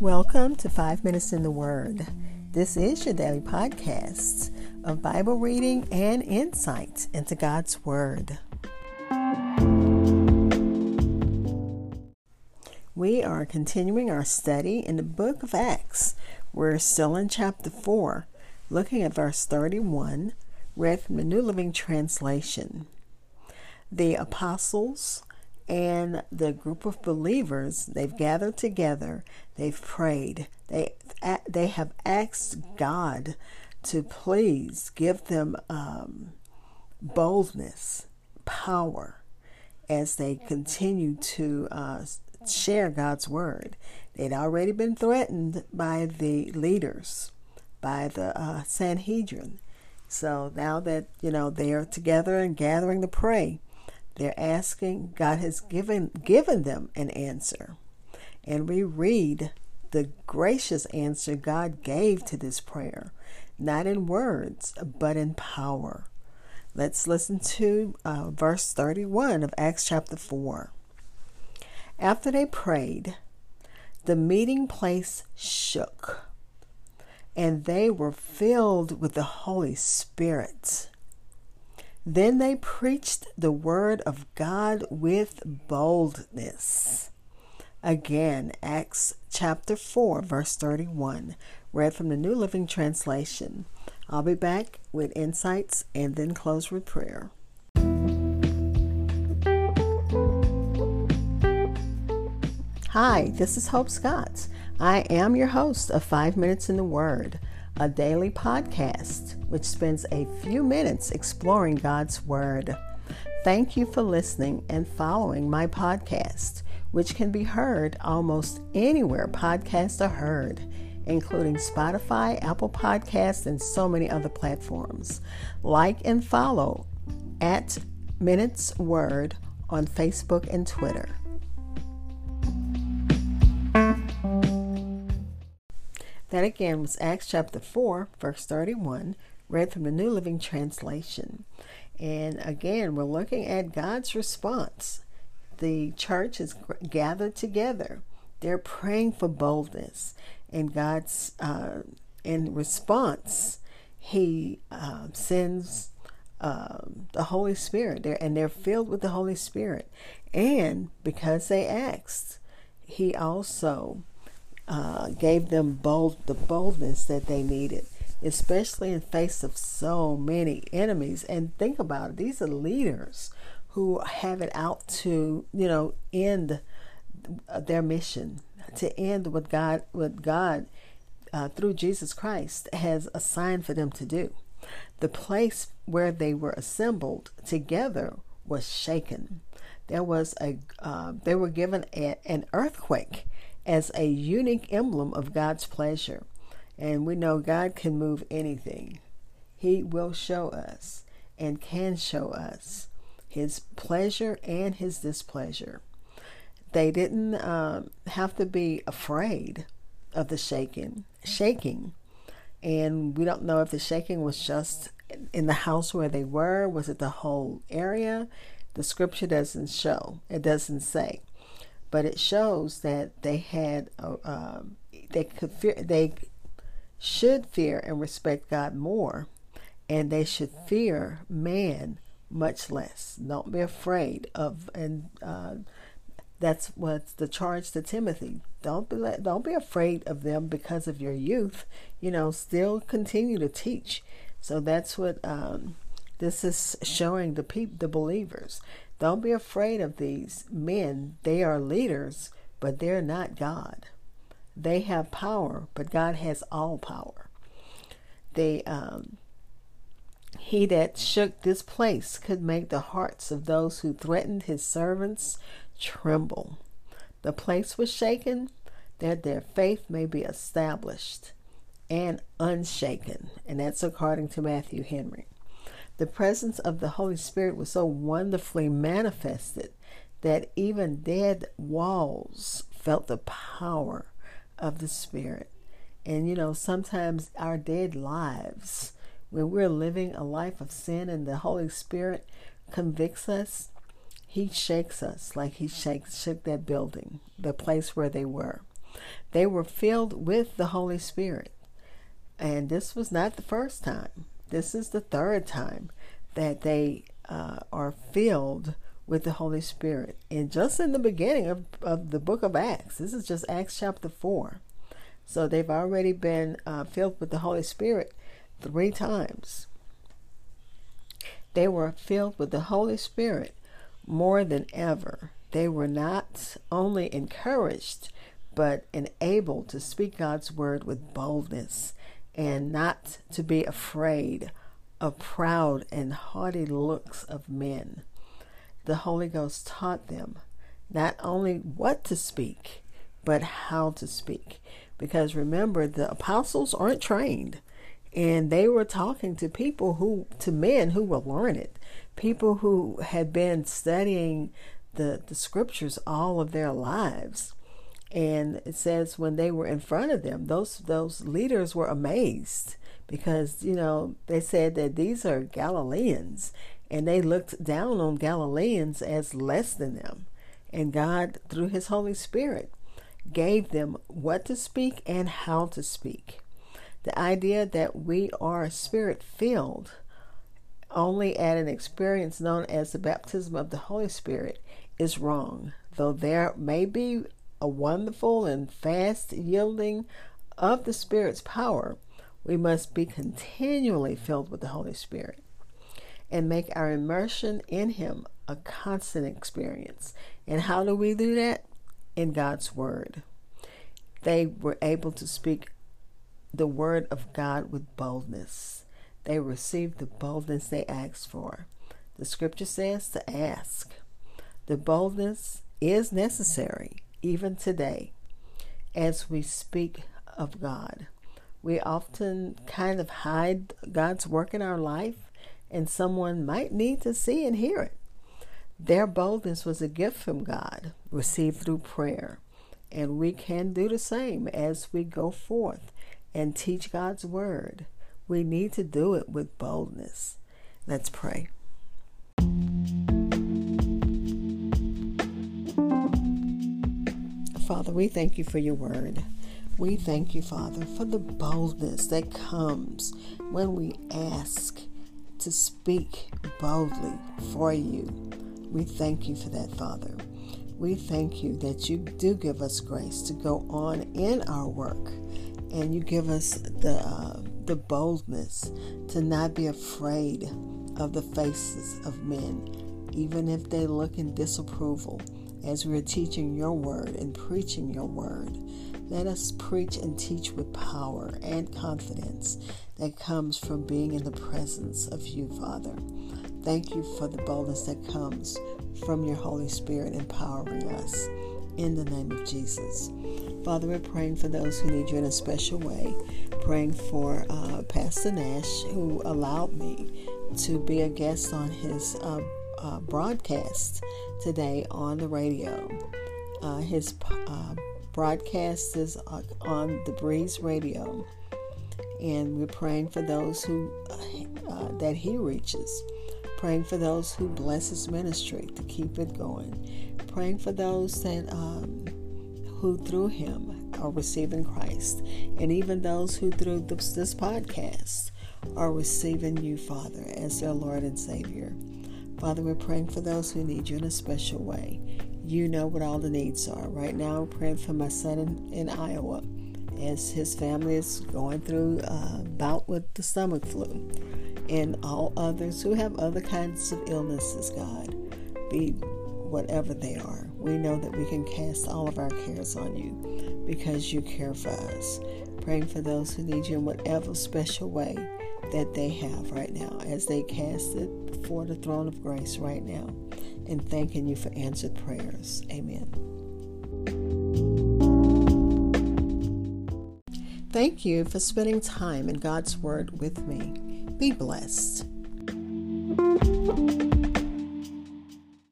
Welcome to Five Minutes in the Word. This is your daily podcast of Bible reading and insight into God's Word. We are continuing our study in the book of Acts. We're still in chapter 4, looking at verse 31, read from the New Living Translation. The apostles and the group of believers they've gathered together they've prayed they they have asked god to please give them um, boldness power as they continue to uh, share god's word. They'd already been threatened by the leaders by the uh, sanhedrin. So now that you know they're together and gathering to pray they're asking, God has given given them an answer. And we read the gracious answer God gave to this prayer, not in words, but in power. Let's listen to uh, verse 31 of Acts chapter 4. After they prayed, the meeting place shook, and they were filled with the Holy Spirit then they preached the word of God with boldness. Again, Acts chapter 4, verse 31, read from the New Living Translation. I'll be back with insights and then close with prayer. Hi, this is Hope Scott. I am your host of Five Minutes in the Word a daily podcast which spends a few minutes exploring God's Word. Thank you for listening and following my podcast, which can be heard almost anywhere podcasts are heard, including Spotify, Apple Podcasts, and so many other platforms. Like and follow at Minutes Word on Facebook and Twitter. That again was Acts chapter 4, verse 31, read from the New Living Translation. And again, we're looking at God's response. The church is gathered together. They're praying for boldness. And God's, uh, in response, He uh, sends uh, the Holy Spirit there, and they're filled with the Holy Spirit. And because they asked, He also uh, gave them bold the boldness that they needed, especially in face of so many enemies. And think about it; these are leaders who have it out to you know end their mission, to end what God what God uh, through Jesus Christ has assigned for them to do. The place where they were assembled together was shaken. There was a uh, they were given a, an earthquake as a unique emblem of God's pleasure. And we know God can move anything. He will show us and can show us his pleasure and his displeasure. They didn't uh, have to be afraid of the shaking, shaking. And we don't know if the shaking was just in the house where they were. Was it the whole area? The scripture doesn't show. It doesn't say but it shows that they had um, they could fear they should fear and respect God more, and they should fear man much less. Don't be afraid of and. Uh, that's what's the charge to Timothy. Don't be don't be afraid of them because of your youth. You know, still continue to teach. So that's what um, this is showing the people, the believers. Don't be afraid of these men. They are leaders, but they're not God. They have power, but God has all power. They, um, he that shook this place could make the hearts of those who threatened his servants tremble. The place was shaken that their faith may be established and unshaken. And that's according to Matthew Henry. The presence of the Holy Spirit was so wonderfully manifested that even dead walls felt the power of the Spirit. And you know, sometimes our dead lives, when we're living a life of sin and the Holy Spirit convicts us, He shakes us like He shakes, shook that building, the place where they were. They were filled with the Holy Spirit. And this was not the first time. This is the third time that they uh, are filled with the Holy Spirit. And just in the beginning of, of the book of Acts, this is just Acts chapter 4. So they've already been uh, filled with the Holy Spirit three times. They were filled with the Holy Spirit more than ever. They were not only encouraged, but enabled to speak God's word with boldness and not to be afraid of proud and haughty looks of men. The Holy Ghost taught them not only what to speak, but how to speak. Because remember, the apostles aren't trained, and they were talking to people who, to men who were learned, people who had been studying the, the scriptures all of their lives. And it says when they were in front of them, those those leaders were amazed because you know they said that these are Galileans and they looked down on Galileans as less than them. And God, through His Holy Spirit, gave them what to speak and how to speak. The idea that we are spirit filled only at an experience known as the baptism of the Holy Spirit is wrong. Though there may be a wonderful and fast yielding of the Spirit's power, we must be continually filled with the Holy Spirit and make our immersion in Him a constant experience. And how do we do that? In God's Word. They were able to speak the Word of God with boldness. They received the boldness they asked for. The scripture says to ask. The boldness is necessary even today as we speak of God. We often kind of hide God's work in our life, and someone might need to see and hear it. Their boldness was a gift from God, received through prayer, and we can do the same as we go forth and teach God's word. We need to do it with boldness. Let's pray. Father, we thank you for your word. We thank you, Father, for the boldness that comes when we ask to speak boldly for you. We thank you for that, Father. We thank you that you do give us grace to go on in our work and you give us the, uh, the boldness to not be afraid of the faces of men, even if they look in disapproval as we're teaching your word and preaching your word. Let us preach and teach with power and confidence that comes from being in the presence of you, Father. Thank you for the boldness that comes from your Holy Spirit empowering us. In the name of Jesus. Father, we're praying for those who need you in a special way. Praying for uh, Pastor Nash, who allowed me to be a guest on his uh, uh, broadcast today on the radio. Uh, his uh, broadcast is on the Breeze Radio, and we're praying for those who uh, that he reaches. Praying for those who bless his ministry to keep it going. Praying for those that um, who through him are receiving Christ, and even those who through this, this podcast are receiving you, Father, as their Lord and Savior. Father, we're praying for those who need you in a special way. You know what all the needs are. Right now, I'm praying for my son in, in Iowa as his family is going through a bout with the stomach flu and all others who have other kinds of illnesses, God, be whatever they are. We know that we can cast all of our cares on you because you care for us. Praying for those who need you in whatever special way that they have right now as they cast it before the throne of grace right now and thanking you for answered prayers. Amen. Thank you for spending time in God's Word with me. Be blessed.